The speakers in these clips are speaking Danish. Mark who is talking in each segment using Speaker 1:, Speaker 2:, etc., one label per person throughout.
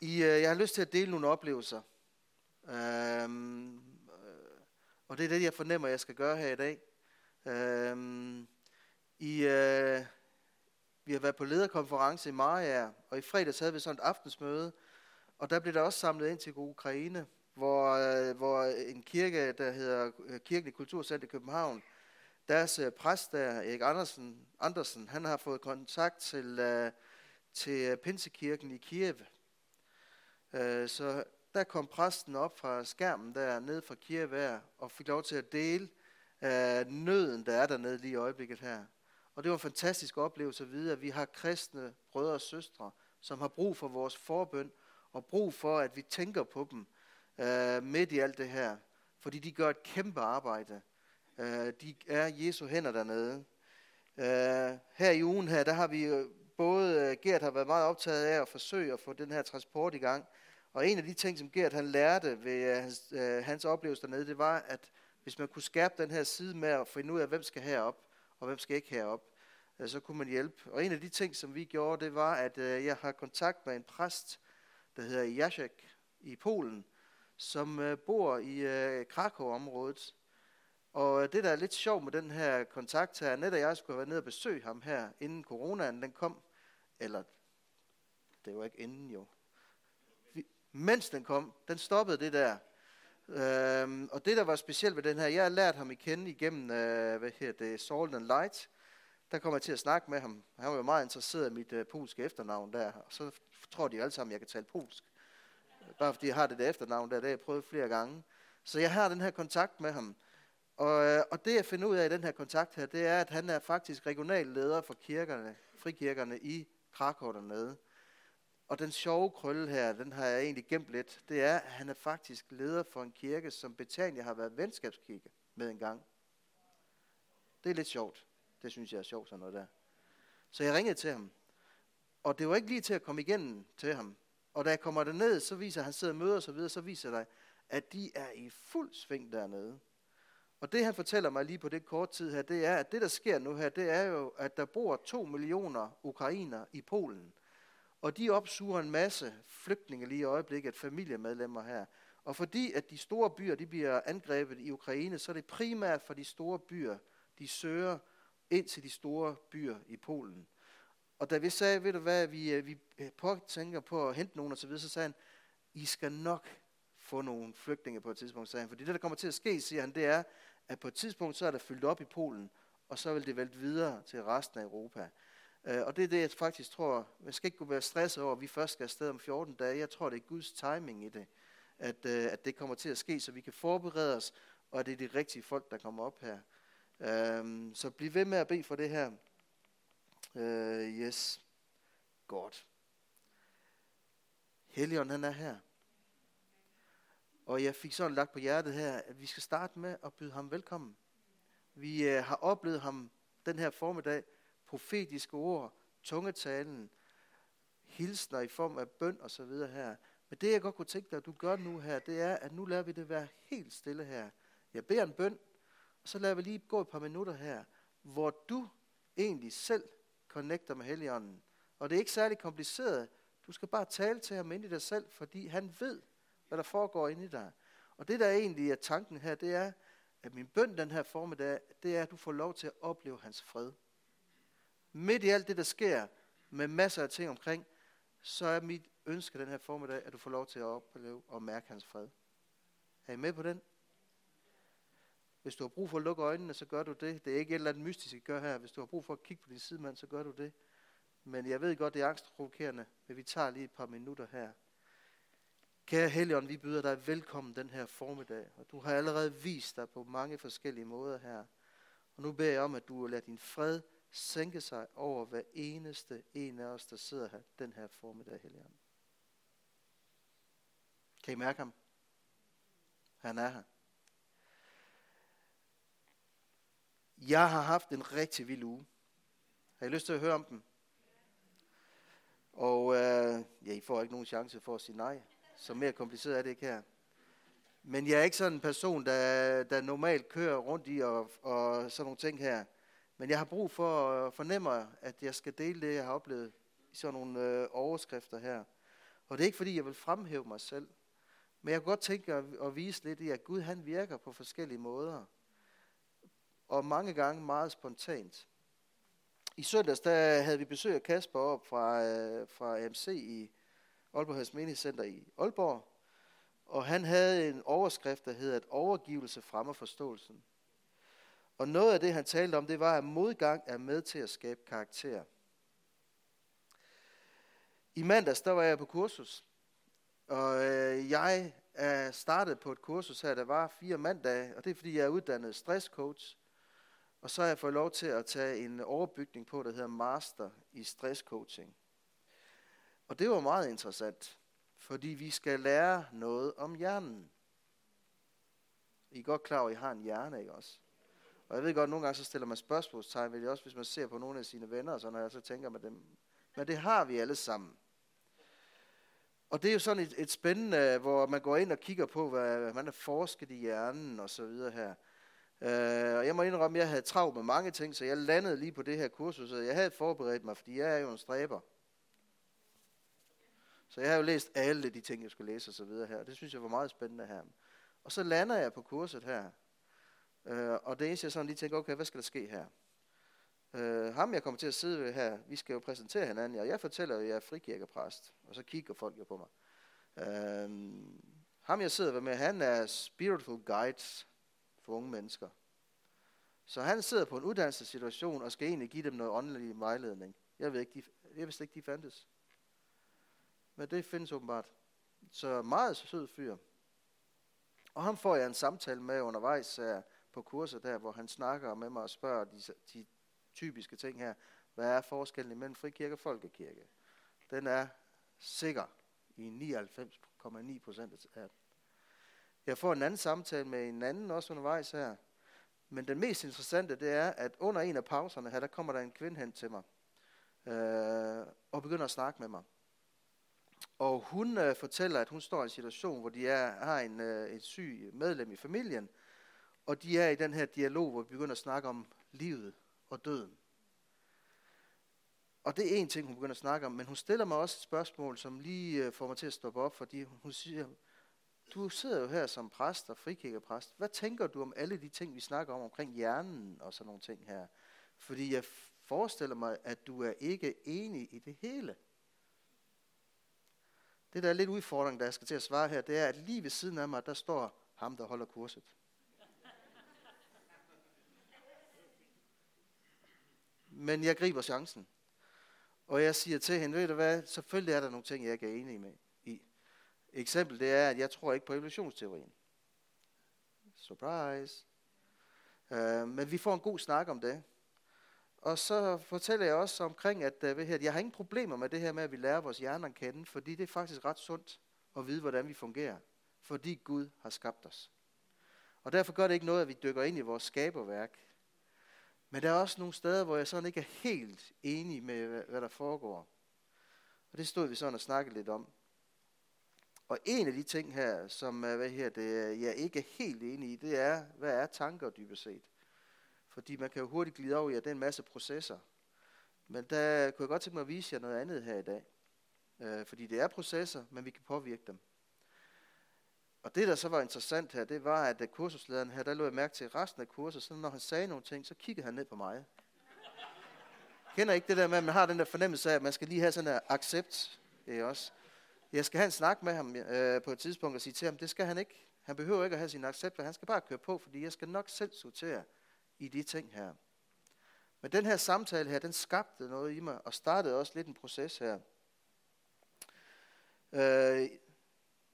Speaker 1: I, øh, jeg har lyst til at dele nogle oplevelser. Øhm, øh, og det er det, jeg fornemmer, jeg skal gøre her i dag. Øhm, I, øh, vi har været på lederkonference i Maria, og i fredags havde vi sådan et aftensmøde, og der blev der også samlet ind til Ukraine, hvor, øh, hvor en kirke, der hedder øh, Kirkelig Kulturcenter i København, deres øh, præst der, Erik Andersen, Andersen, han har fået kontakt til, øh, til Pinsekirken i Kiev. Øh, så der kom præsten op fra skærmen der ned fra kirkevær, og fik lov til at dele øh, nøden, der er dernede lige i øjeblikket her. Og det var en fantastisk oplevelse at vide, at vi har kristne brødre og søstre, som har brug for vores forbøn, og brug for, at vi tænker på dem øh, midt i alt det her. Fordi de gør et kæmpe arbejde. Øh, de er Jesu hænder dernede. Øh, her i ugen her, der har vi øh, både, øh, Gert har været meget optaget af at forsøge at få den her transport i gang. Og en af de ting, som Gert han lærte ved øh, hans, øh, hans oplevelse dernede, det var, at hvis man kunne skærpe den her side med at finde ud af, hvem skal herop, og hvem skal ikke herop, øh, så kunne man hjælpe. Og en af de ting, som vi gjorde, det var, at øh, jeg har kontakt med en præst, der hedder Jacek i Polen, som øh, bor i øh, Krakow-området. Og øh, det, der er lidt sjovt med den her kontakt her, net og jeg skulle have været nede og besøge ham her, inden coronaen den kom, eller det var ikke inden jo, mens den kom, den stoppede det der. Øhm, og det, der var specielt ved den her, jeg har lært ham at kende igennem, øh, hvad hedder det, Salt and Light. Der kommer jeg til at snakke med ham. Han var jo meget interesseret i mit øh, polske efternavn der, og så tror de alle sammen, at jeg kan tale polsk. Bare fordi jeg har det der efternavn der, det har jeg prøvet flere gange. Så jeg har den her kontakt med ham. Og, øh, og det jeg finder ud af i den her kontakt her, det er, at han er faktisk regional leder for kirkerne, frikirkerne i Krakow dernede. Og den sjove krølle her, den har jeg egentlig gemt lidt, det er, at han er faktisk leder for en kirke, som Betania har været venskabskirke med en gang. Det er lidt sjovt. Det synes jeg er sjovt sådan noget der. Så jeg ringede til ham. Og det var ikke lige til at komme igennem til ham. Og da jeg kommer derned, så viser han sidder og møder og så videre, så viser det, at de er i fuld sving dernede. Og det han fortæller mig lige på det kort tid her, det er, at det der sker nu her, det er jo, at der bor to millioner ukrainer i Polen. Og de opsuger en masse flygtninge lige i øjeblikket, familiemedlemmer her. Og fordi at de store byer de bliver angrebet i Ukraine, så er det primært for de store byer, de søger ind til de store byer i Polen. Og da vi sagde, ved du hvad, vi, øh, vi øh, tænker på at hente nogen og så videre, så sagde han, I skal nok få nogle flygtninge på et tidspunkt, sagde han. Fordi det, der kommer til at ske, siger han, det er, at på et tidspunkt, så er der fyldt op i Polen, og så vil det vælte videre til resten af Europa. Øh, og det er det, jeg faktisk tror, man skal ikke være stresset over, at vi først skal afsted om 14 dage. Jeg tror, det er Guds timing i det, at, øh, at det kommer til at ske, så vi kan forberede os, og at det er de rigtige folk, der kommer op her. Øhm, så bliv ved med at bede for det her. Uh, yes. Godt. Helion, han er her. Og jeg fik sådan lagt på hjertet her, at vi skal starte med at byde ham velkommen. Vi øh, har oplevet ham den her formiddag, profetiske ord, tungetalen, hilsner i form af bøn og så videre her. Men det jeg godt kunne tænke dig, at du gør nu her, det er, at nu lader vi det være helt stille her. Jeg beder en bøn, og så lader vi lige gå et par minutter her, hvor du egentlig selv connecter med Helligånden. Og det er ikke særlig kompliceret. Du skal bare tale til ham ind i dig selv, fordi han ved, hvad der foregår inde i dig. Og det der egentlig er tanken her, det er, at min bøn den her formiddag, det er, at du får lov til at opleve hans fred midt i alt det, der sker, med masser af ting omkring, så er mit ønske den her formiddag, at du får lov til at opleve og mærke hans fred. Er I med på den? Hvis du har brug for at lukke øjnene, så gør du det. Det er ikke et eller andet mystisk, at gøre her. Hvis du har brug for at kigge på din sidemand, så gør du det. Men jeg ved godt, det er angstprovokerende, men vi tager lige et par minutter her. Kære Helion, vi byder dig velkommen den her formiddag, og du har allerede vist dig på mange forskellige måder her. Og nu beder jeg om, at du lader din fred sænke sig over hver eneste en af os, der sidder her den her formiddag, Helligånd. Kan I mærke ham? Han er her. Jeg har haft en rigtig vild uge. Har I lyst til at høre om den? Og øh, ja, I får ikke nogen chance for at sige nej. Så mere kompliceret er det ikke her. Men jeg er ikke sådan en person, der, der normalt kører rundt i og, og sådan nogle ting her. Men jeg har brug for at fornemme, at jeg skal dele det, jeg har oplevet i sådan nogle øh, overskrifter her. Og det er ikke fordi, jeg vil fremhæve mig selv. Men jeg kunne godt tænke at, at vise lidt i, at Gud han virker på forskellige måder. Og mange gange meget spontant. I søndags der havde vi besøg af Kasper op fra, øh, fra MC i Aalborg Højs Menighedscenter i Aalborg. Og han havde en overskrift, der hedder, at overgivelse fremmer forståelsen. Og noget af det, han talte om, det var, at modgang er med til at skabe karakter. I mandags, der var jeg på kursus. Og øh, jeg er startet på et kursus her, der var fire mandage, og det er fordi, jeg er uddannet stresscoach. Og så har jeg fået lov til at tage en overbygning på, der hedder Master i Stresscoaching. Og det var meget interessant, fordi vi skal lære noget om hjernen. I er godt klar over, at I har en hjerne, ikke også? Og jeg ved godt, at nogle gange så stiller man spørgsmålstegn ved det, også hvis man ser på nogle af sine venner, og så når jeg så tænker med dem. Men det har vi alle sammen. Og det er jo sådan et, et spændende, hvor man går ind og kigger på, hvad man har forsket i hjernen og så videre her. Uh, og jeg må indrømme, at jeg havde travlt med mange ting, så jeg landede lige på det her kursus, og jeg havde forberedt mig, fordi jeg er jo en stræber. Så jeg har jo læst alle de ting, jeg skulle læse og så videre her. Det synes jeg var meget spændende her. Og så lander jeg på kurset her. Øh, og det eneste, jeg sådan lige tænker, okay, hvad skal der ske her? Øh, ham, jeg kommer til at sidde ved her, vi skal jo præsentere hinanden, og jeg fortæller jo, at jeg er frikirkepræst, og så kigger folk jo på mig. Øh, ham, jeg sidder ved med, han er spiritual guide for unge mennesker. Så han sidder på en uddannelsessituation og skal egentlig give dem noget åndelig vejledning. Jeg ved ikke, de, jeg vidste ikke, de fandtes. Men det findes åbenbart. Så meget sød fyr. Og ham får jeg en samtale med undervejs her på kurset der, hvor han snakker med mig og spørger de, de typiske ting her. Hvad er forskellen mellem frikirke og folkekirke? Den er sikker i 99,9 procent af jeg får en anden samtale med en anden også undervejs her. Men den mest interessante, det er, at under en af pauserne her, der kommer der en kvinde hen til mig. Øh, og begynder at snakke med mig. Og hun øh, fortæller, at hun står i en situation, hvor de er, har en, øh, et syg medlem i familien. Og de er i den her dialog, hvor vi begynder at snakke om livet og døden. Og det er en ting, hun begynder at snakke om, men hun stiller mig også et spørgsmål, som lige øh, får mig til at stoppe op, fordi hun siger, du sidder jo her som præst og frikirkepræst. Hvad tænker du om alle de ting, vi snakker om omkring hjernen og sådan nogle ting her? Fordi jeg forestiller mig, at du er ikke enig i det hele. Det, der er lidt udfordring, der jeg skal til at svare her, det er, at lige ved siden af mig, der står ham, der holder kurset. Men jeg griber chancen. Og jeg siger til hende, ved du hvad, selvfølgelig er der nogle ting, jeg ikke er enig med i. eksempel, det er, at jeg tror ikke på evolutionsteorien. Surprise. Uh, men vi får en god snak om det. Og så fortæller jeg også omkring, at øh, ved her, jeg har ingen problemer med det her med, at vi lærer vores hjerner at kende, fordi det er faktisk ret sundt at vide, hvordan vi fungerer. Fordi Gud har skabt os. Og derfor gør det ikke noget, at vi dykker ind i vores skaberværk. Men der er også nogle steder, hvor jeg sådan ikke er helt enig med, hvad der foregår. Og det stod vi sådan og snakkede lidt om. Og en af de ting her, som hvad her, det, jeg ikke er helt enig i, det er, hvad er tanker dybest set? Fordi man kan jo hurtigt glide over i, at det er en masse processer. Men der kunne jeg godt tænke mig at vise jer noget andet her i dag. Øh, fordi det er processer, men vi kan påvirke dem. Og det, der så var interessant her, det var, at kursuslederen her, der lå jeg mærke til resten af kurset, så når han sagde nogle ting, så kiggede han ned på mig. Kender ikke det der med, at man har den der fornemmelse af, at man skal lige have sådan en accept, det også. Jeg skal have en snak med ham øh, på et tidspunkt og sige til ham, det skal han ikke. Han behøver ikke at have sin accept, han skal bare køre på, fordi jeg skal nok selv sortere i de ting her. Men den her samtale her, den skabte noget i mig, og startede også lidt en proces her. Øh,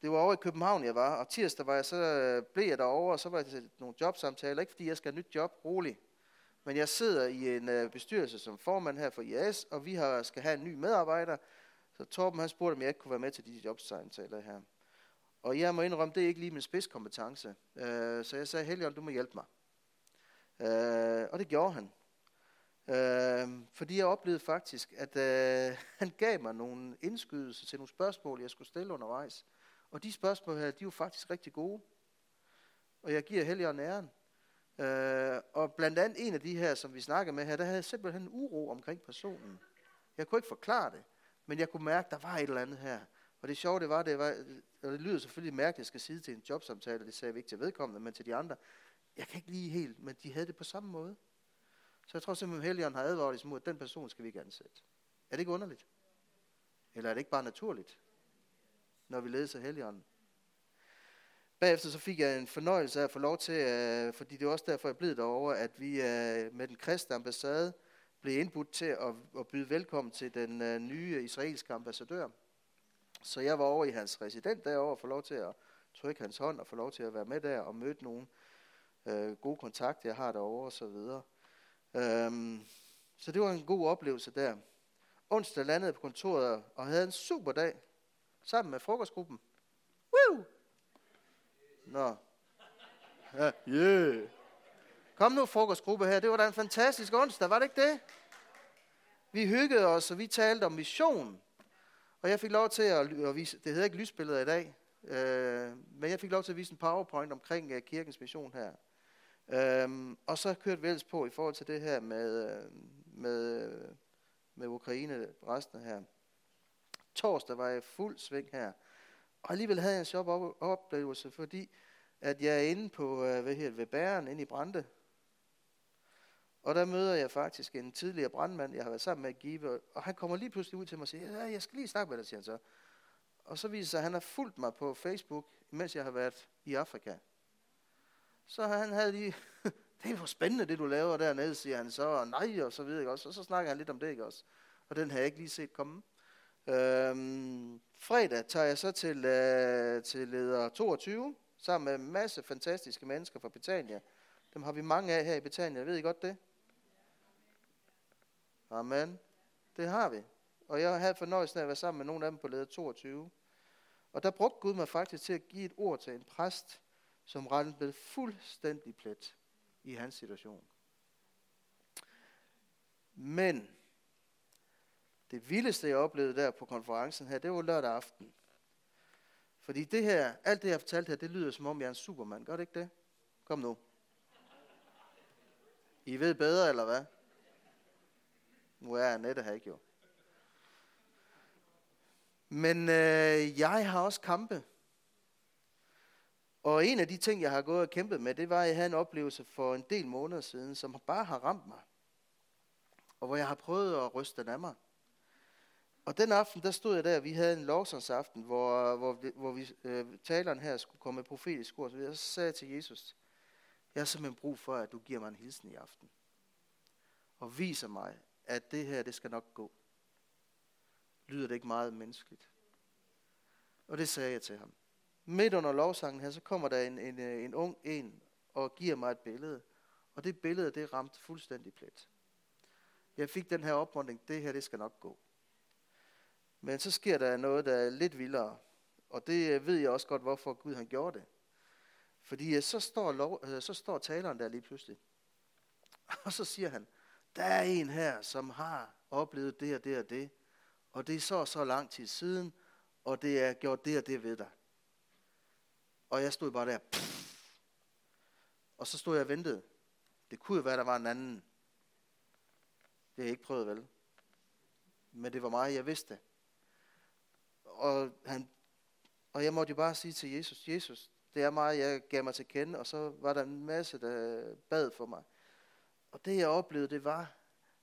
Speaker 1: det var over i København, jeg var, og tirsdag var jeg, så øh, blev jeg derovre, og så var jeg til nogle jobsamtaler, ikke fordi jeg skal have nyt job, rolig. Men jeg sidder i en øh, bestyrelse som formand her for IAS, og vi har, skal have en ny medarbejder, så Torben han spurgte, om jeg ikke kunne være med til de jobsamtaler her. Og jeg må indrømme, det er ikke lige min spidskompetence. Øh, så jeg sagde, Helion, du må hjælpe mig. Øh, og det gjorde han. Øh, fordi jeg oplevede faktisk, at øh, han gav mig nogle indskydelser til nogle spørgsmål, jeg skulle stille undervejs. Og de spørgsmål her, de var faktisk rigtig gode. Og jeg giver Helion æren. Øh, og blandt andet en af de her, som vi snakker med her, der havde jeg simpelthen en uro omkring personen. Jeg kunne ikke forklare det. Men jeg kunne mærke, der var et eller andet her. Og det sjove, det var, det var, og det lyder selvfølgelig mærkeligt, at jeg skal sige til en jobsamtale, det sagde vi ikke til vedkommende, men til de andre. Jeg kan ikke lige helt, men de havde det på samme måde. Så jeg tror simpelthen, at Helligånden har advaret imod, at den person skal vi ikke ansætte. Er det ikke underligt? Eller er det ikke bare naturligt, når vi ledes af Helligånden? Bagefter så fik jeg en fornøjelse af at få lov til, uh, fordi det er også derfor, jeg blev derovre, at vi øh, med den kristne ambassade blev indbudt til at, at byde velkommen til den øh, nye israelske ambassadør. Så jeg var over i hans resident derovre og få lov til at trykke hans hånd og få lov til at være med der og møde nogen, øh, gode kontakter, jeg har derovre og så videre. Um, så det var en god oplevelse der. Onsdag landede på kontoret og havde en super dag sammen med frokostgruppen. Woo! Nå. Ja, yeah. Kom nu, frokostgruppe her. Det var da en fantastisk onsdag, var det ikke det? Vi hyggede os, og vi talte om mission. Og jeg fik lov til at, at vise, det hedder ikke lysbilleder i dag, øh, men jeg fik lov til at vise en powerpoint omkring uh, kirkens mission her. Øhm, og så kørte vi ellers på i forhold til det her med, øh, med, øh, med Ukraine, resten her. Torsdag var jeg fuld sving her. Og alligevel havde jeg en sjov oplevelse, fordi at jeg er inde på, øh, hvad hedder ved bæren, inde i Brande. Og der møder jeg faktisk en tidligere brandmand, jeg har været sammen med at give, og han kommer lige pludselig ud til mig og siger, ja, jeg skal lige snakke med dig, siger han så. Og så viser sig, at han har fulgt mig på Facebook, mens jeg har været i Afrika. Så han havde lige, det er for spændende, det du laver dernede, siger han så, og nej, og så videre, også. Og så snakker han lidt om det, ikke også? Og den har jeg ikke lige set komme. Øhm, fredag tager jeg så til, øh, til leder 22, sammen med en masse fantastiske mennesker fra Betania. Dem har vi mange af her i Betania, ved I godt det? Amen. Det har vi. Og jeg havde fornøjelsen af at være sammen med nogle af dem på leder 22. Og der brugte Gud mig faktisk til at give et ord til en præst, som blev fuldstændig plet i hans situation. Men det vildeste, jeg oplevede der på konferencen her, det var lørdag aften. Fordi det her, alt det, jeg har fortalt her, det lyder som om, jeg er en supermand. Gør det ikke det? Kom nu. I ved bedre, eller hvad? Nu er Annette her ikke jo. Men øh, jeg har også kampe. Og en af de ting, jeg har gået og kæmpet med, det var, at jeg havde en oplevelse for en del måneder siden, som bare har ramt mig. Og hvor jeg har prøvet at ryste den af mig. Og den aften, der stod jeg der, vi havde en lovsangsaften, hvor, hvor, hvor vi, øh, taleren her skulle komme med profetisk ord. Så, så sagde jeg til Jesus, jeg har simpelthen brug for, at du giver mig en hilsen i aften. Og viser mig, at det her, det skal nok gå. Lyder det ikke meget menneskeligt? Og det sagde jeg til ham. Midt under lovsangen her, så kommer der en, en, øh, en ung en og giver mig et billede. Og det billede, det ramte fuldstændig plet. Jeg fik den her opmuntring, det her, det skal nok gå. Men så sker der noget, der er lidt vildere. Og det øh, ved jeg også godt, hvorfor Gud han gjorde det. Fordi øh, så står, lov, så står taleren der lige pludselig. Og så siger han, der er en her, som har oplevet det og det og det. Og det er så så lang tid siden, og det er gjort det og det ved dig. Og jeg stod bare der. Pff. Og så stod jeg og ventede. Det kunne jo være, der var en anden. Det har jeg ikke prøvet vel. Men det var mig, jeg vidste og, han, og jeg måtte jo bare sige til Jesus, Jesus, det er mig, jeg gav mig til kende, og så var der en masse, der bad for mig. Og det jeg oplevede, det var,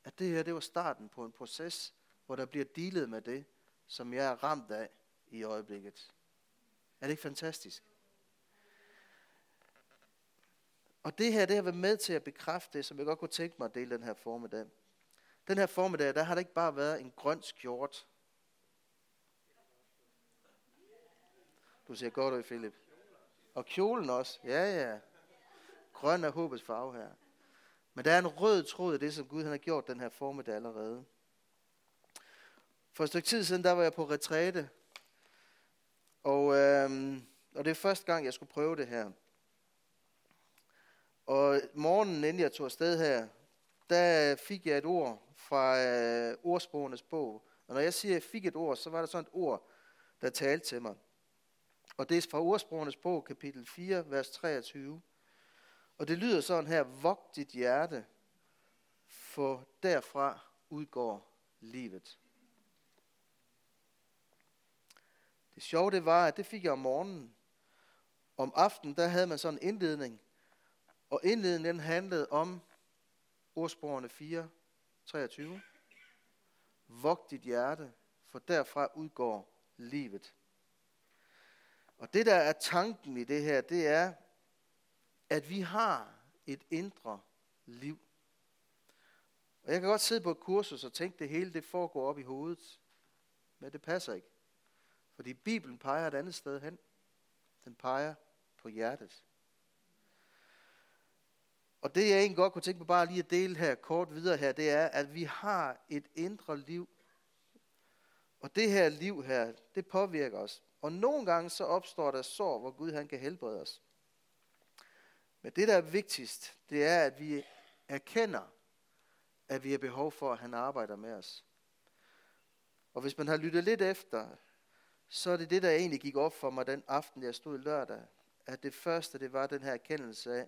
Speaker 1: at det her, det var starten på en proces, hvor der bliver dealet med det, som jeg er ramt af i øjeblikket. Er det ikke fantastisk? Og det her, det har været med til at bekræfte det, som jeg godt kunne tænke mig at dele den her formiddag. Den her formiddag, der har det ikke bare været en grøn skjort, Du ser godt ud, Philip. Og kjolen også. Ja, ja. Grøn er håbets farve her. Men der er en rød tråd i det, som Gud han har gjort den her formiddag allerede. For et stykke tid siden, der var jeg på retræte. Og, øhm, og det er første gang, jeg skulle prøve det her. Og morgenen, inden jeg tog afsted her, der fik jeg et ord fra øh, ordsprogenes bog. Og når jeg siger, at jeg fik et ord, så var der sådan et ord, der talte til mig. Og det er fra ordsprogenes bog, kapitel 4, vers 23. Og det lyder sådan her, vogt dit hjerte, for derfra udgår livet. Det Det sjove det var, at det fik jeg om morgenen. Om aftenen, der havde man sådan en indledning. Og indledningen den handlede om ordsprogene 4, 23. Vogt dit hjerte, for derfra udgår livet. Og det der er tanken i det her, det er, at vi har et indre liv. Og jeg kan godt sidde på et kursus og tænke, at det hele det foregår op i hovedet. Men det passer ikke. Fordi Bibelen peger et andet sted hen. Den peger på hjertet. Og det jeg egentlig godt kunne tænke mig bare lige at dele her kort videre her, det er, at vi har et indre liv. Og det her liv her, det påvirker os. Og nogle gange så opstår der sår, hvor Gud han kan helbrede os. Men det der er vigtigst, det er, at vi erkender, at vi har behov for, at han arbejder med os. Og hvis man har lyttet lidt efter, så er det det, der egentlig gik op for mig den aften, jeg stod lørdag. At det første, det var den her erkendelse af,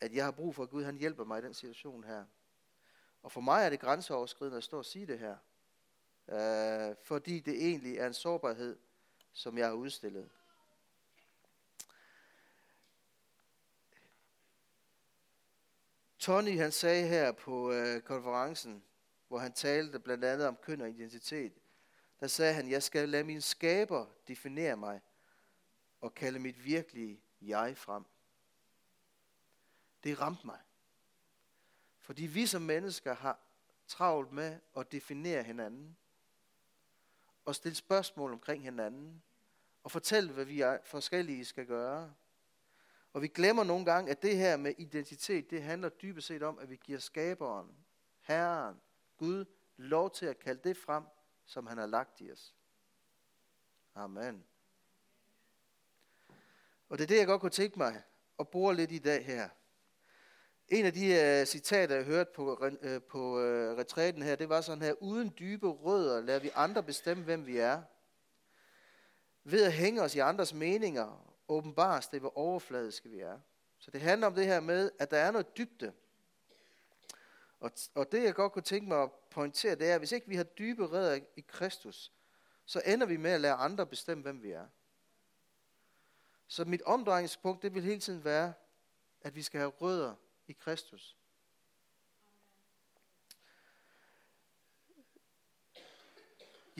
Speaker 1: at jeg har brug for, at Gud han hjælper mig i den situation her. Og for mig er det grænseoverskridende at stå og sige det her. Øh, fordi det egentlig er en sårbarhed, som jeg har udstillet. Tony han sagde her på øh, konferencen, hvor han talte blandt andet om køn og identitet, der sagde han, jeg skal lade min skaber definere mig og kalde mit virkelige jeg frem. Det ramte mig. Fordi vi som mennesker har travlt med at definere hinanden og stille spørgsmål omkring hinanden og fortælle, hvad vi er forskellige skal gøre. Og vi glemmer nogle gange, at det her med identitet, det handler dybest set om, at vi giver skaberen, Herren, Gud, lov til at kalde det frem, som han har lagt i os. Amen. Og det er det, jeg godt kunne tænke mig at bruge lidt i dag her. En af de uh, citater, jeg hørte på, uh, på uh, retræten her, det var sådan her, uden dybe rødder lader vi andre bestemme, hvem vi er. Ved at hænge os i andres meninger, åbenbares det, hvor overfladiske vi er. Så det handler om det her med, at der er noget dybde. Og, og det, jeg godt kunne tænke mig at pointere, det er, at hvis ikke vi har dybe rødder i Kristus, så ender vi med at lade andre bestemme, hvem vi er. Så mit omdrejningspunkt, det vil hele tiden være, at vi skal have rødder i Kristus.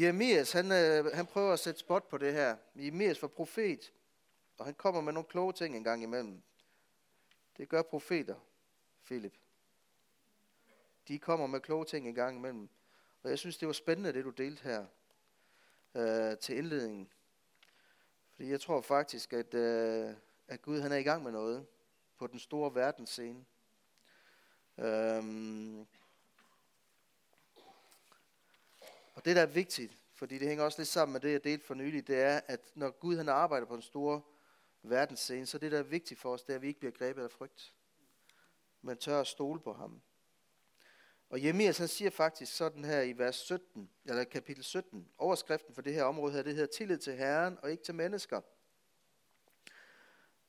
Speaker 1: Jeremias, han, øh, han prøver at sætte spot på det her. Jeremias var profet, og han kommer med nogle kloge ting en gang imellem. Det gør profeter, Philip. De kommer med kloge ting en gang imellem. Og jeg synes, det var spændende, det du delte her øh, til indledningen. Fordi jeg tror faktisk, at, øh, at Gud han er i gang med noget på den store verdensscene. Øhm, og det, der er vigtigt, fordi det hænger også lidt sammen med det, jeg delte for nylig, det er, at når Gud han arbejder på den store verdensscene, så det, der er vigtigt for os, det er, at vi ikke bliver grebet af frygt, men tør at stole på ham. Og Jemias han siger faktisk sådan her i vers 17, eller kapitel 17, overskriften for det her område her, det hedder tillid til Herren og ikke til mennesker.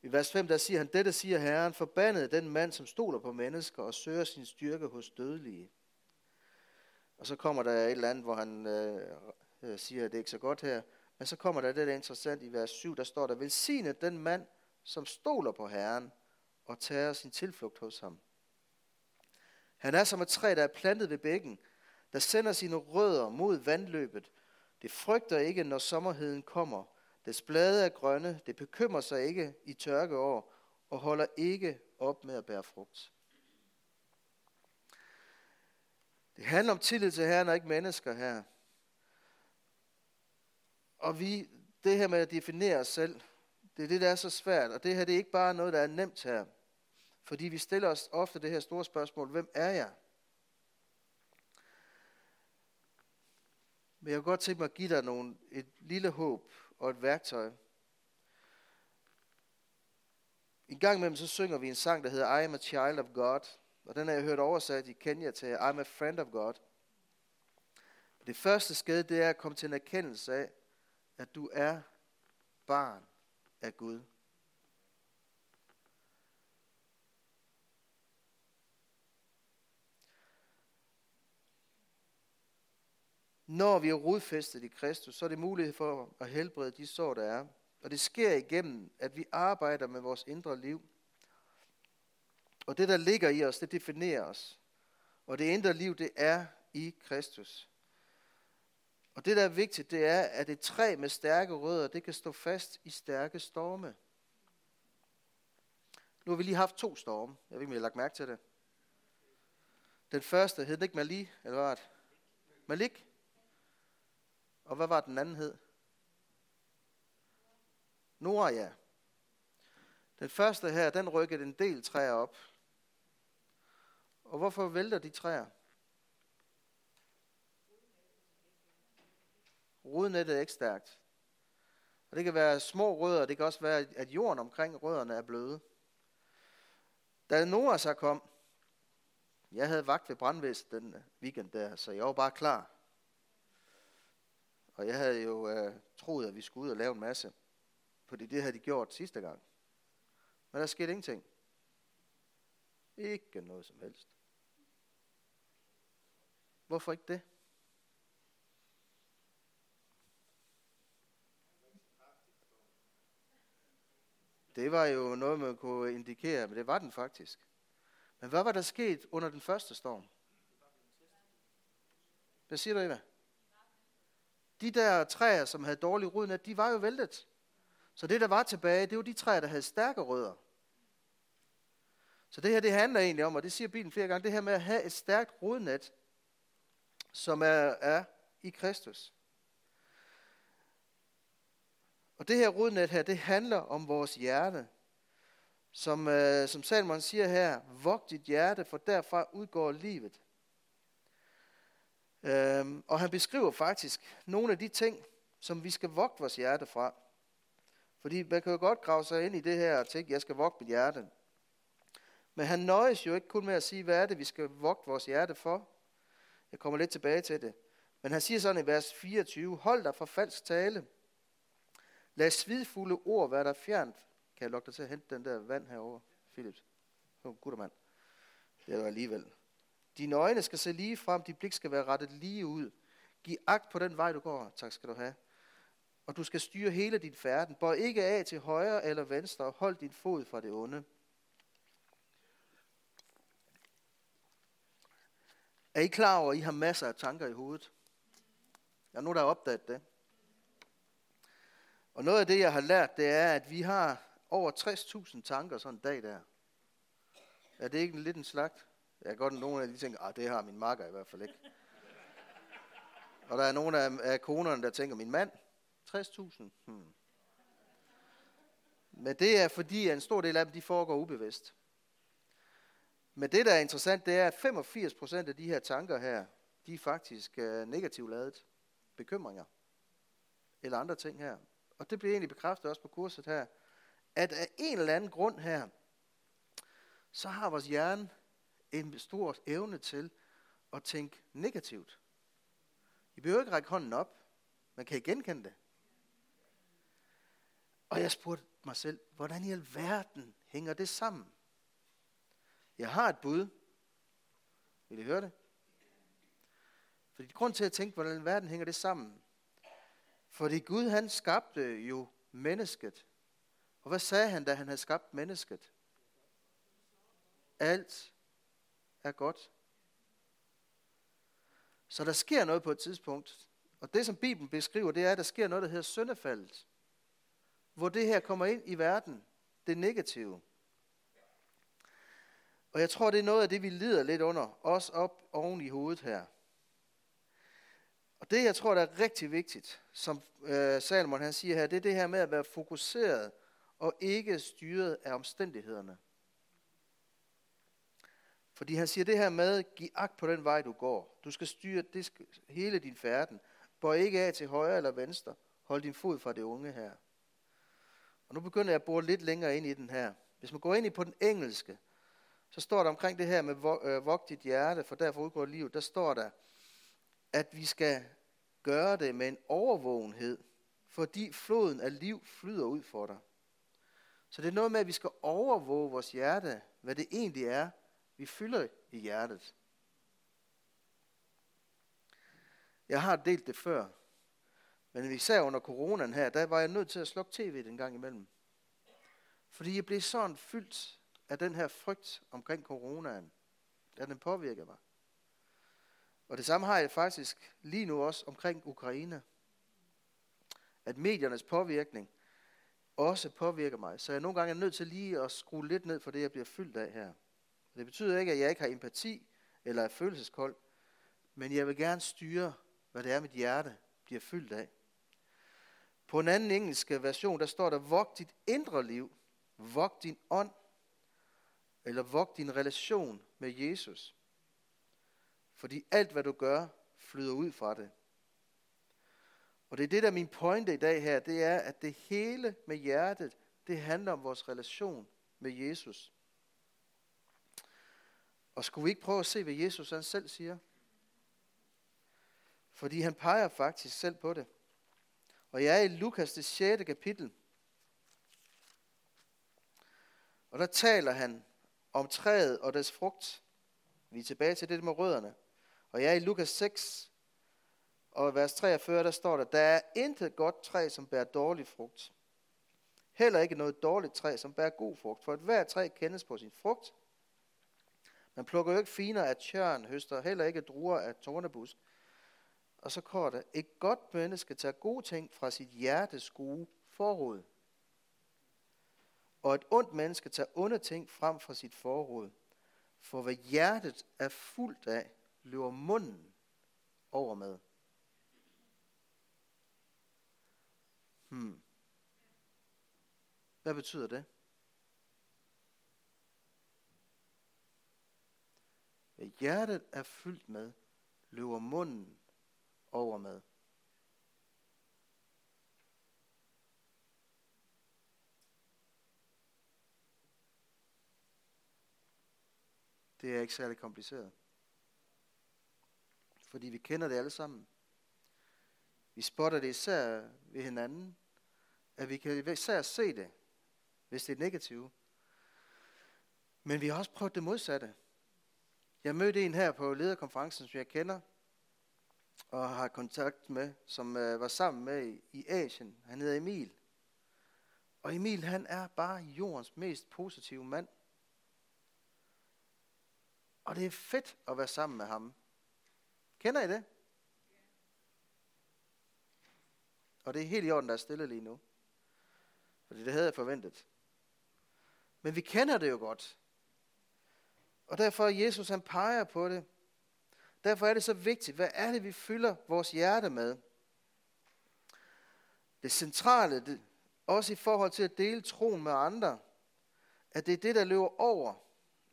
Speaker 1: I vers 5, der siger han, dette siger Herren, forbandet den mand, som stoler på mennesker og søger sin styrke hos dødelige. Og så kommer der et eller andet, hvor han øh, øh siger, at det er ikke så godt her. Men så kommer der det, der er interessant i vers 7, der står der, velsignet den mand, som stoler på Herren og tager sin tilflugt hos ham. Han er som et træ, der er plantet ved bækken, der sender sine rødder mod vandløbet. Det frygter ikke, når sommerheden kommer. Dets blade er grønne, det bekymrer sig ikke i tørkeår og holder ikke op med at bære frugt. Det handler om tillid til Herren og ikke mennesker her. Og vi, det her med at definere os selv, det er det, der er så svært. Og det her det er ikke bare noget, der er nemt her. Fordi vi stiller os ofte det her store spørgsmål, hvem er jeg? Men jeg kunne godt tænke mig at give dig nogle, et lille håb og et værktøj. En gang imellem så synger vi en sang, der hedder I am a child of God. Og den har jeg hørt oversat i Kenya til I'm a friend of God. Det første skridt, det er at komme til en erkendelse af, at du er barn af Gud. Når vi er rodfæstet i Kristus, så er det mulighed for at helbrede de sår, der er. Og det sker igennem, at vi arbejder med vores indre liv. Og det, der ligger i os, det definerer os. Og det indre liv, det er i Kristus. Og det, der er vigtigt, det er, at et træ med stærke rødder, det kan stå fast i stærke storme. Nu har vi lige haft to storme. Jeg ved ikke, om I har lagt mærke til det. Den første hed den ikke Mali, eller hvad var det? Malik. Og hvad var den anden hed? Noria. ja. Den første her, den rykkede en del træer op. Og hvorfor vælter de træer? Rodnettet er ikke stærkt. Og det kan være små rødder, det kan også være, at jorden omkring rødderne er bløde. Da Noah så kom, jeg havde vagt ved brandvæsen den weekend der, så jeg var bare klar. Og jeg havde jo øh, troet, at vi skulle ud og lave en masse. Fordi det havde de gjort sidste gang. Men der skete ingenting. Ikke noget som helst. Hvorfor ikke det? Det var jo noget, man kunne indikere, men det var den faktisk. Men hvad var der sket under den første storm? Hvad siger du, Eva? De der træer, som havde dårlig rodnet, de var jo væltet. Så det, der var tilbage, det var de træer, der havde stærke rødder. Så det her, det handler egentlig om, og det siger Bibelen flere gange, det her med at have et stærkt rodnet, som er, er i Kristus. Og det her rodnet her, det handler om vores hjerte. Som, øh, som Salmon siger her, vogt dit hjerte, for derfra udgår livet. Øhm, og han beskriver faktisk nogle af de ting, som vi skal vogte vores hjerte fra. Fordi man kan jo godt grave sig ind i det her og tænke, jeg skal vogte mit hjerte. Men han nøjes jo ikke kun med at sige, hvad er det, vi skal vogte vores hjerte for. Jeg kommer lidt tilbage til det. Men han siger sådan i vers 24, hold dig fra falsk tale. Lad svidfulde ord være der fjernt. Kan jeg lokke dig til at hente den der vand herover, Philip? Oh, guttermand. Det er jo alligevel. Dine øjne skal se lige frem, dit blik skal være rettet lige ud. Giv agt på den vej, du går. Tak skal du have. Og du skal styre hele din færden. Bøj ikke af til højre eller venstre, og hold din fod fra det onde. Er I klar over, at I har masser af tanker i hovedet? Jeg er nogen, der har opdaget det. Og noget af det, jeg har lært, det er, at vi har over 60.000 tanker sådan en dag der. Er det ikke en lidt en slagt? Jeg kan godt nogle af de tænker, at det har min makker i hvert fald ikke. Og der er nogle af, af konerne, der tænker, min mand, 60.000. Hmm. Men det er fordi, at en stor del af dem, de foregår ubevidst. Men det, der er interessant, det er, at 85% af de her tanker her, de er faktisk øh, negativt lavet bekymringer. Eller andre ting her. Og det bliver egentlig bekræftet også på kurset her, at af en eller anden grund her, så har vores hjerne en stor evne til at tænke negativt. I behøver ikke række hånden op. Man kan ikke genkende det. Og jeg spurgte mig selv, hvordan i alverden hænger det sammen? Jeg har et bud. Vil I høre det? Fordi grund til at tænke, hvordan i alverden hænger det sammen? Fordi Gud han skabte jo mennesket. Og hvad sagde han, da han havde skabt mennesket? Alt er godt. Så der sker noget på et tidspunkt. Og det, som Bibelen beskriver, det er, at der sker noget, der hedder syndefaldet. Hvor det her kommer ind i verden. Det negative. Og jeg tror, det er noget af det, vi lider lidt under. Også op oven i hovedet her. Og det, jeg tror, der er rigtig vigtigt, som øh, Salomon han siger her, det er det her med at være fokuseret og ikke styret af omstændighederne. Fordi han siger det her med, giv agt på den vej, du går. Du skal styre det skal, hele din færden. Bøj ikke af til højre eller venstre. Hold din fod fra det unge her. Og nu begynder jeg at bore lidt længere ind i den her. Hvis man går ind i på den engelske, så står der omkring det her med øh, vogt dit hjerte, for derfor udgår livet, der står der, at vi skal gøre det med en overvågenhed, fordi floden af liv flyder ud for dig. Så det er noget med, at vi skal overvåge vores hjerte, hvad det egentlig er, vi fylder i hjertet. Jeg har delt det før. Men især under coronaen her, der var jeg nødt til at slukke tv den gang imellem. Fordi jeg blev sådan fyldt af den her frygt omkring coronaen, at den påvirker mig. Og det samme har jeg faktisk lige nu også omkring Ukraine. At mediernes påvirkning også påvirker mig. Så jeg nogle gange er nødt til lige at skrue lidt ned for det, jeg bliver fyldt af her. Det betyder ikke, at jeg ikke har empati eller er følelseskold, men jeg vil gerne styre, hvad det er, mit hjerte bliver fyldt af. På en anden engelsk version, der står der, vogt dit indre liv, vogt din ånd, eller vogt din relation med Jesus. Fordi alt, hvad du gør, flyder ud fra det. Og det er det, der er min pointe i dag her, det er, at det hele med hjertet, det handler om vores relation med Jesus. Og skulle vi ikke prøve at se, hvad Jesus han selv siger? Fordi han peger faktisk selv på det. Og jeg er i Lukas det 6. kapitel. Og der taler han om træet og dets frugt. Vi er tilbage til det med rødderne. Og jeg er i Lukas 6, og vers 43, der står der, der er intet godt træ, som bærer dårlig frugt. Heller ikke noget dårligt træ, som bærer god frugt. For et hvert træ kendes på sin frugt. Man plukker jo ikke finer af tjørn, høster heller ikke druer af tornebusk. Og så kort det, et godt menneske tager gode ting fra sit hjertes gode forråd. Og et ondt menneske tager onde ting frem fra sit forråd. For hvad hjertet er fuldt af, løber munden over med. Hmm. Hvad betyder det? Hvad hjertet er fyldt med, løber munden over med. Det er ikke særlig kompliceret. Fordi vi kender det alle sammen. Vi spotter det især ved hinanden, at vi kan især se det, hvis det er negativt. Men vi har også prøvet det modsatte. Jeg mødte en her på lederkonferencen, som jeg kender, og har kontakt med, som øh, var sammen med i Asien. Han hedder Emil. Og Emil, han er bare jordens mest positive mand. Og det er fedt at være sammen med ham. Kender I det? Og det er helt i orden, der er stille lige nu. Fordi det havde jeg forventet. Men vi kender det jo godt. Og derfor Jesus han peger på det. Derfor er det så vigtigt, hvad er det, vi fylder vores hjerte med? Det centrale, det, også i forhold til at dele troen med andre, at det er det, der løber over.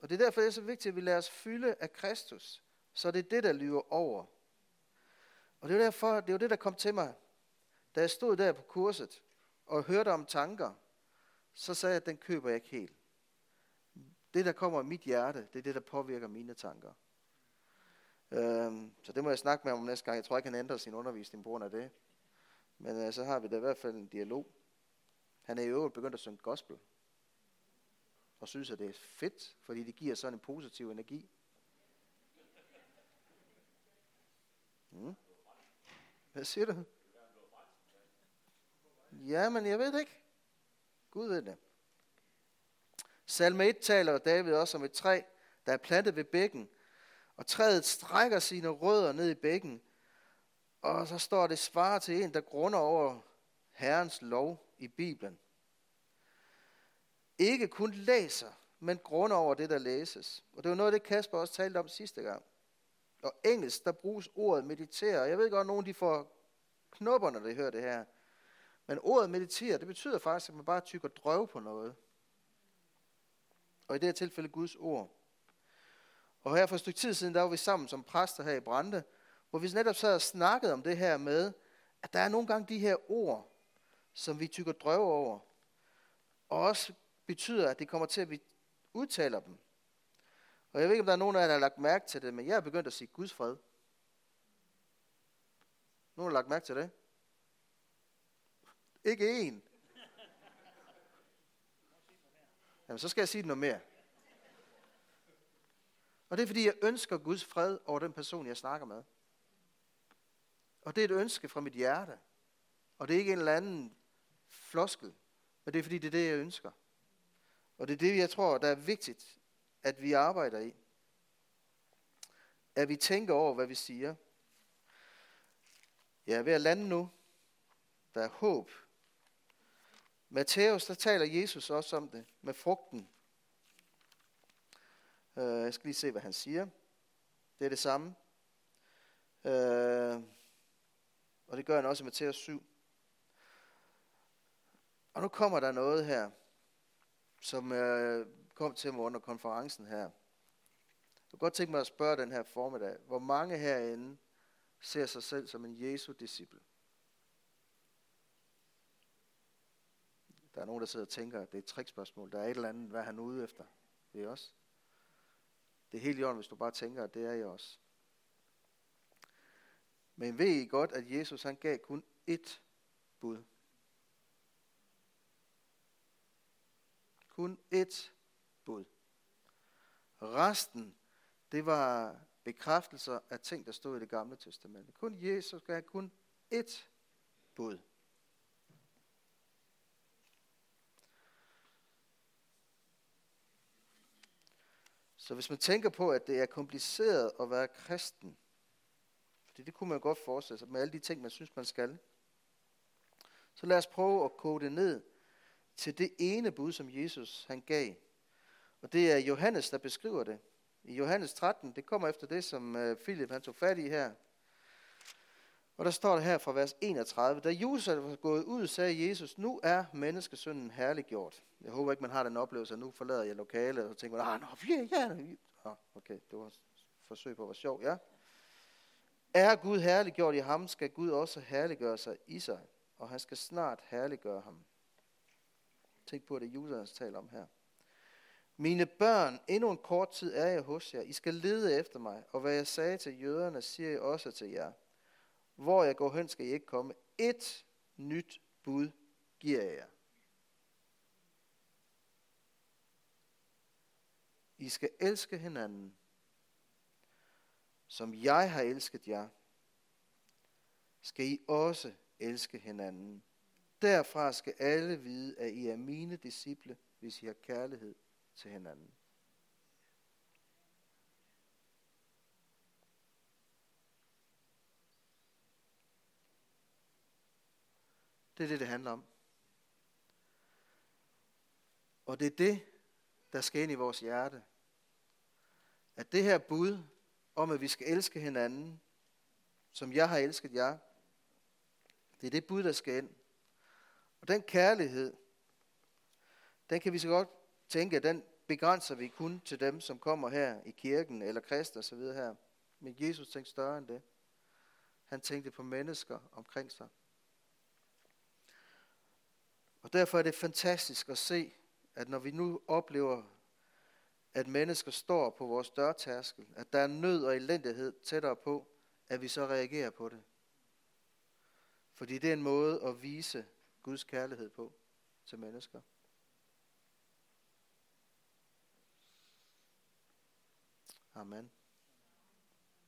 Speaker 1: Og det er derfor, det er så vigtigt, at vi lader os fylde af Kristus. Så det er det, der løber over. Og det er derfor, det er det, der kom til mig, da jeg stod der på kurset og hørte om tanker, så sagde jeg, at den køber jeg ikke helt. Det, der kommer i mit hjerte, det er det, der påvirker mine tanker. Øhm, så det må jeg snakke med ham om næste gang. Jeg tror ikke, han ændrer sin undervisning på grund af det. Men øh, så har vi da i hvert fald en dialog. Han er i øvrigt begyndt at synge gospel. Og synes, at det er fedt, fordi det giver sådan en positiv energi. Mm. Hvad siger du? Ja, men jeg ved det ikke. Gud ved det. Salme 1 taler David også om et træ, der er plantet ved bækken, og træet strækker sine rødder ned i bækken, og så står det svar til en, der grunder over Herrens lov i Bibelen. Ikke kun læser, men grunder over det, der læses. Og det var noget af det, Kasper også talte om sidste gang. Og engelsk, der bruges ordet meditere. Jeg ved godt, at nogen de får knopper, når de hører det her. Men ordet meditere, det betyder faktisk, at man bare tykker drøv på noget. Og i det her tilfælde Guds ord. Og her for et stykke tid siden, der var vi sammen som præster her i Brande, hvor vi netop sad og snakkede om det her med, at der er nogle gange de her ord, som vi tykker drøv over, og også betyder, at det kommer til, at vi udtaler dem. Og jeg ved ikke, om der er nogen af jer, der har lagt mærke til det, men jeg er begyndt at sige Guds fred. Nogen har lagt mærke til det? Ikke en. Jamen, så skal jeg sige noget mere. Og det er fordi, jeg ønsker Guds fred over den person, jeg snakker med. Og det er et ønske fra mit hjerte. Og det er ikke en eller anden floskel, men det er fordi, det er det, jeg ønsker. Og det er det, jeg tror, der er vigtigt, at vi arbejder i. At vi tænker over, hvad vi siger. Jeg er ved at lande nu. Der er håb. Matthæus, der taler Jesus også om det, med frugten. Uh, jeg skal lige se, hvad han siger. Det er det samme. Uh, og det gør han også i Matthæus 7. Og nu kommer der noget her, som uh, kom til mig under konferencen her. Jeg kunne godt tænke mig at spørge den her formiddag, hvor mange herinde ser sig selv som en Jesu disciple? Der er nogen, der sidder og tænker, at det er et trickspørgsmål. Der er et eller andet, hvad han er ude efter. Det er også. Det er helt i orden, hvis du bare tænker, at det er i os. Men ved I godt, at Jesus han gav kun ét bud? Kun ét bud. Resten, det var bekræftelser af ting, der stod i det gamle testamente. Kun Jesus gav kun ét bud. Så hvis man tænker på, at det er kompliceret at være kristen, fordi det kunne man godt forestille sig med alle de ting, man synes, man skal, så lad os prøve at kode det ned til det ene bud, som Jesus han gav. Og det er Johannes, der beskriver det. I Johannes 13, det kommer efter det, som øh, Philip han tog fat i her. Og der står det her fra vers 31. Da Jesus var gået ud, sagde Jesus, nu er menneskesønnen herliggjort. Jeg håber ikke, man har den oplevelse, at nu forlader jeg lokalet, og tænker, ah, nå, ja, ja. Okay, det var et forsøg på at være sjov, ja. Er Gud herliggjort i ham, skal Gud også herliggøre sig i sig, og han skal snart herliggøre ham. Tænk på, det Judas taler om her. Mine børn, endnu en kort tid er jeg hos jer. I skal lede efter mig, og hvad jeg sagde til jøderne, siger jeg også til jer. Hvor jeg går hen, skal I ikke komme. Et nyt bud giver jeg jer. I skal elske hinanden, som jeg har elsket jer. Skal I også elske hinanden. Derfra skal alle vide, at I er mine disciple, hvis I har kærlighed til hinanden. Det er det, det handler om. Og det er det, der skal ind i vores hjerte. At det her bud om, at vi skal elske hinanden, som jeg har elsket jer, det er det bud, der skal ind. Og den kærlighed, den kan vi så godt tænke, at den begrænser vi kun til dem, som kommer her i kirken, eller kristne osv. her. Men Jesus tænkte større end det. Han tænkte på mennesker omkring sig. Og derfor er det fantastisk at se, at når vi nu oplever, at mennesker står på vores dørtærskel, at der er nød og elendighed tættere på, at vi så reagerer på det. Fordi det er en måde at vise Guds kærlighed på til mennesker. Amen.